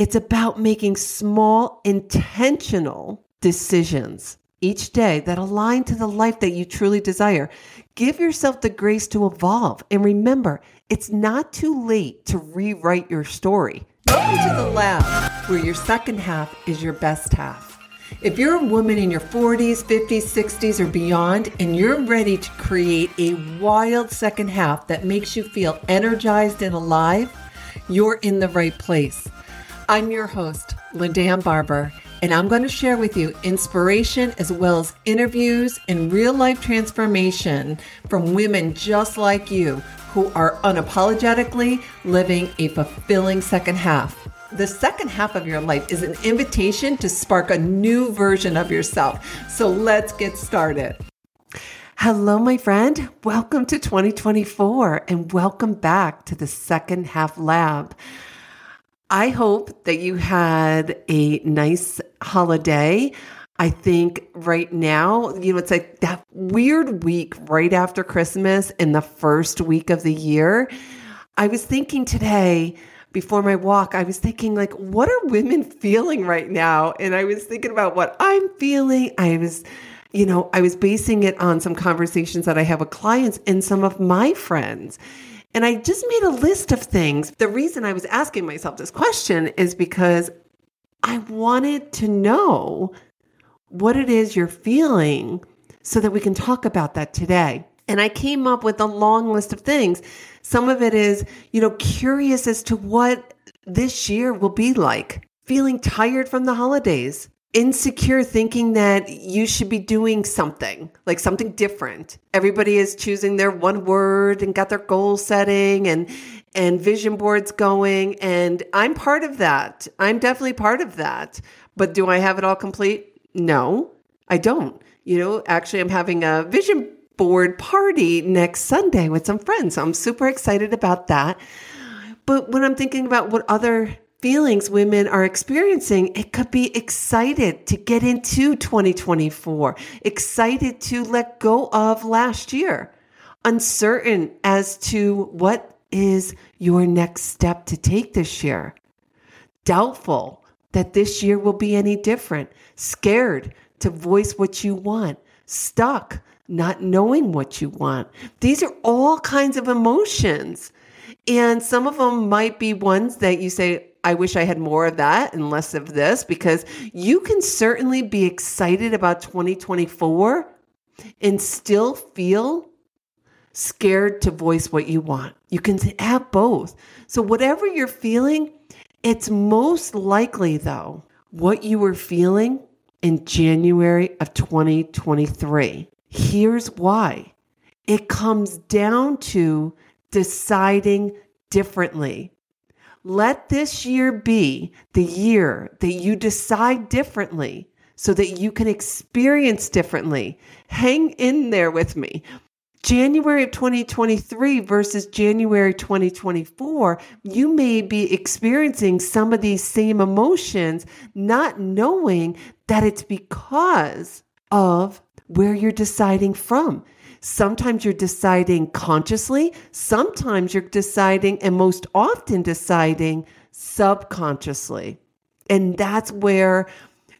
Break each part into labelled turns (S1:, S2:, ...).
S1: It's about making small, intentional decisions each day that align to the life that you truly desire. Give yourself the grace to evolve. And remember, it's not too late to rewrite your story. Welcome to the lab, where your second half is your best half. If you're a woman in your 40s, 50s, 60s, or beyond, and you're ready to create a wild second half that makes you feel energized and alive, you're in the right place. I'm your host, Linda Barber, and I'm going to share with you inspiration as well as interviews and real life transformation from women just like you who are unapologetically living a fulfilling second half. The second half of your life is an invitation to spark a new version of yourself. So let's get started. Hello, my friend. Welcome to 2024 and welcome back to the Second Half Lab. I hope that you had a nice holiday. I think right now, you know, it's like that weird week right after Christmas and the first week of the year. I was thinking today, before my walk, I was thinking, like, what are women feeling right now? And I was thinking about what I'm feeling. I was, you know, I was basing it on some conversations that I have with clients and some of my friends. And I just made a list of things. The reason I was asking myself this question is because I wanted to know what it is you're feeling so that we can talk about that today. And I came up with a long list of things. Some of it is, you know, curious as to what this year will be like, feeling tired from the holidays, insecure thinking that you should be doing something like something different. Everybody is choosing their one word and got their goal setting and and vision boards going. And i'm part of that. I'm definitely part of that. But do i have it all complete? No i don't. You know actually i'm having a vision board party next sunday with some friends. So i'm super excited about that. But when i'm thinking about what other feelings women are experiencing, it could be excited to get into 2024, excited to let go of last year, uncertain as to what is your next step to take this year, doubtful that this year will be any different, scared to voice what you want, stuck, not knowing what you want. These are all kinds of emotions. And some of them might be ones that you say, I wish I had more of that and less of this because you can certainly be excited about 2024 and still feel scared to voice what you want. You can have both. So, whatever you're feeling, it's most likely, though, what you were feeling in January of 2023. Here's why it comes down to deciding differently. Let this year be the year that you decide differently so that you can experience differently. Hang in there with me. January of 2023 versus January 2024, you may be experiencing some of these same emotions, not knowing that it's because of where you're deciding from. Sometimes you're deciding consciously, sometimes you're deciding, and most often deciding subconsciously. And that's where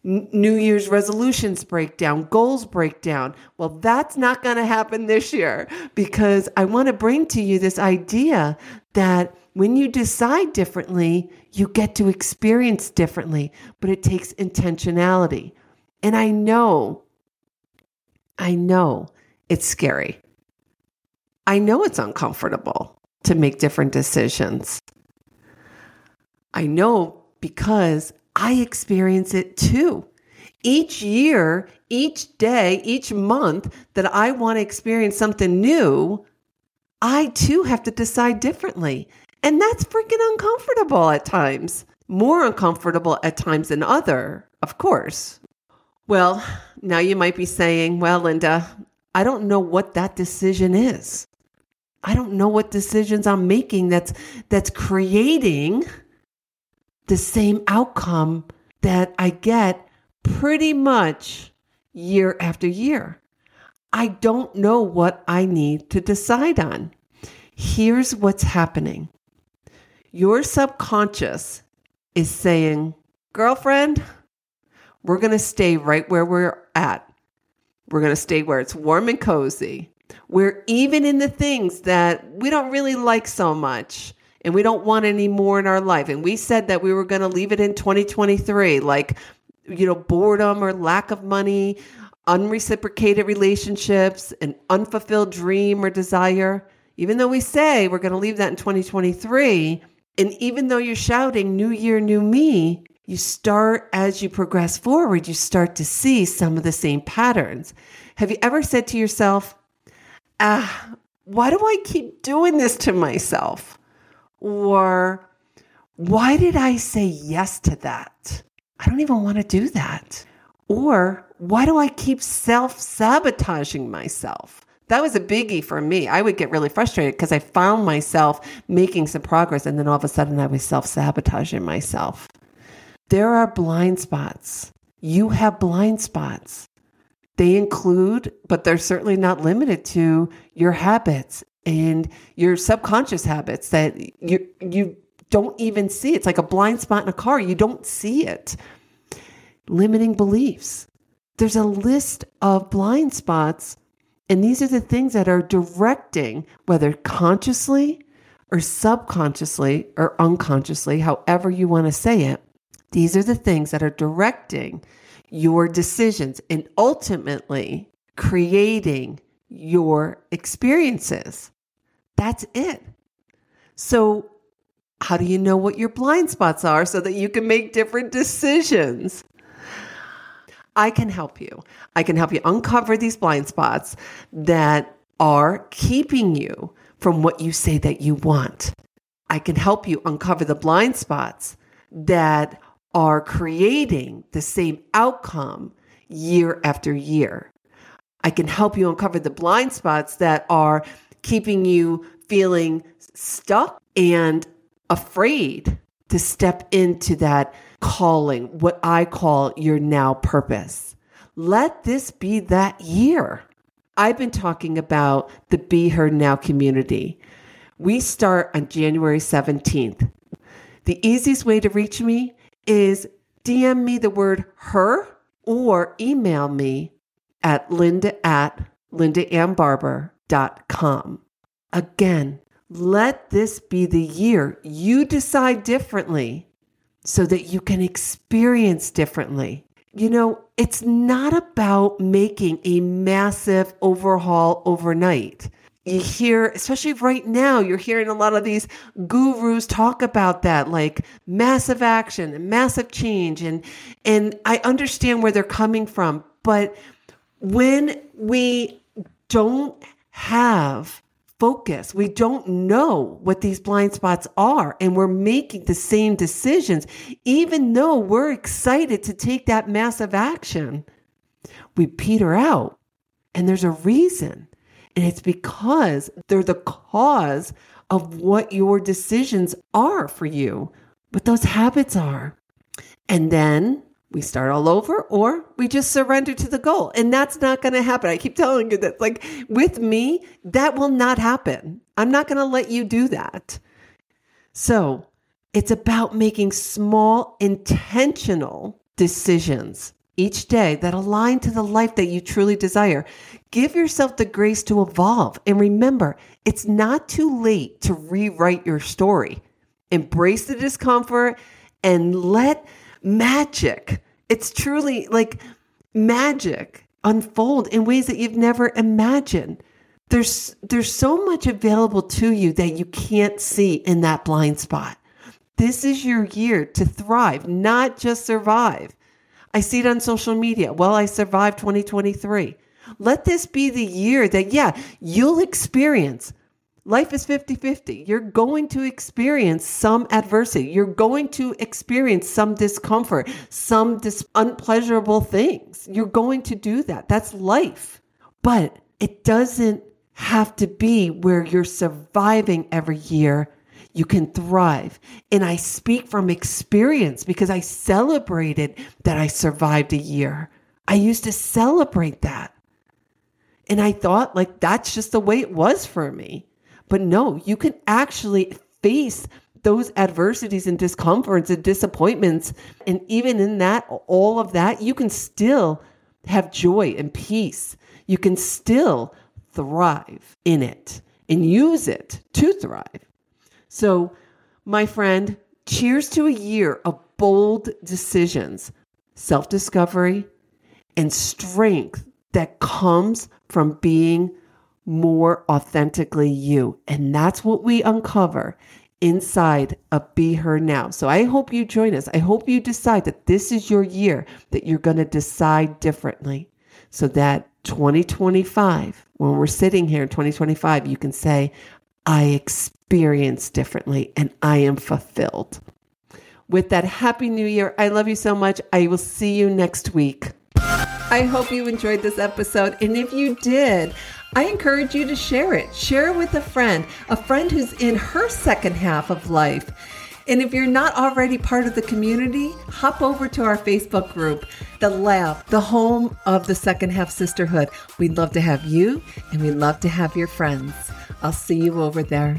S1: New Year's resolutions break down, goals break down. Well, that's not going to happen this year because I want to bring to you this idea that when you decide differently, you get to experience differently, but it takes intentionality. And I know, I know it's scary. I know it's uncomfortable to make different decisions. I know because I experience it too. Each year, each day, each month that I want to experience something new, I too have to decide differently. And that's freaking uncomfortable at times. More uncomfortable at times than other, of course. Well, now you might be saying, well, Linda, I don't know what that decision is. I don't know what decisions I'm making that's that's creating the same outcome that I get pretty much year after year. I don't know what I need to decide on. Here's what's happening. Your subconscious is saying, girlfriend, we're going to stay right where we're at. We're going to stay where it's warm and cozy. We're even in the things that we don't really like so much and we don't want any more in our life. And we said that we were going to leave it in 2023, like, you know, boredom or lack of money, unreciprocated relationships, an unfulfilled dream or desire. Even though we say we're going to leave that in 2023, and even though you're shouting, New Year, New Me, you start as you progress forward, you start to see some of the same patterns. Have you ever said to yourself, ah, why do I keep doing this to myself? Or why did I say yes to that? I don't even want to do that. Or why do I keep self sabotaging myself? That was a biggie for me. I would get really frustrated because I found myself making some progress and then all of a sudden I was self sabotaging myself. There are blind spots. You have blind spots. They include, but they're certainly not limited to your habits and your subconscious habits that you you don't even see. It's like a blind spot in a car. You don't see it. Limiting beliefs. There's a list of blind spots, and these are the things that are directing, whether consciously or subconsciously or unconsciously, however you want to say it. These are the things that are directing your decisions and ultimately creating your experiences. That's it. So, how do you know what your blind spots are so that you can make different decisions? I can help you. I can help you uncover these blind spots that are keeping you from what you say that you want. I can help you uncover the blind spots that are creating the same outcome year after year. I can help you uncover the blind spots that are keeping you feeling stuck and afraid to step into that calling, what I call your now purpose. Let this be that year. I've been talking about the Be Her Now community. We start on January 17th. The easiest way to reach me is DM me the word her or email me at linda at lindaannbarber.com. Again, let this be the year you decide differently so that you can experience differently. You know, it's not about making a massive overhaul overnight you hear, especially right now, you're hearing a lot of these gurus talk about that, like massive action and massive change. And, and I understand where they're coming from. But when we don't have focus, we don't know what these blind spots are, and we're making the same decisions, even though we're excited to take that massive action, we peter out. And there's a reason. And it's because they're the cause of what your decisions are for you, what those habits are. And then we start all over or we just surrender to the goal. And that's not going to happen. I keep telling you that, like with me, that will not happen. I'm not going to let you do that. So it's about making small, intentional decisions each day that align to the life that you truly desire. Give yourself the grace to evolve. And remember, it's not too late to rewrite your story. Embrace the discomfort and let magic, it's truly like magic, unfold in ways that you've never imagined. There's, there's so much available to you that you can't see in that blind spot. This is your year to thrive, not just survive. I see it on social media. Well, I survived 2023. Let this be the year that, yeah, you'll experience. Life is 50 50. You're going to experience some adversity. You're going to experience some discomfort, some dis- unpleasurable things. You're going to do that. That's life. But it doesn't have to be where you're surviving every year you can thrive. And I speak from experience because I celebrated that I survived a year. I used to celebrate that. And I thought, like, that's just the way it was for me. But no, you can actually face those adversities and discomforts and disappointments. And even in that, all of that, you can still have joy and peace. You can still thrive in it and use it to thrive. So, my friend, cheers to a year of bold decisions, self discovery, and strength that comes from being more authentically you. And that's what we uncover inside of Be Her Now. So I hope you join us. I hope you decide that this is your year, that you're going to decide differently so that 2025, when we're sitting here in 2025, you can say, I experience differently and I am fulfilled. With that, Happy New Year. I love you so much. I will see you next week. I hope you enjoyed this episode. And if you did, I encourage you to share it. Share it with a friend, a friend who's in her second half of life. And if you're not already part of the community, hop over to our Facebook group, The Lab, the home of the second half sisterhood. We'd love to have you and we'd love to have your friends. I'll see you over there.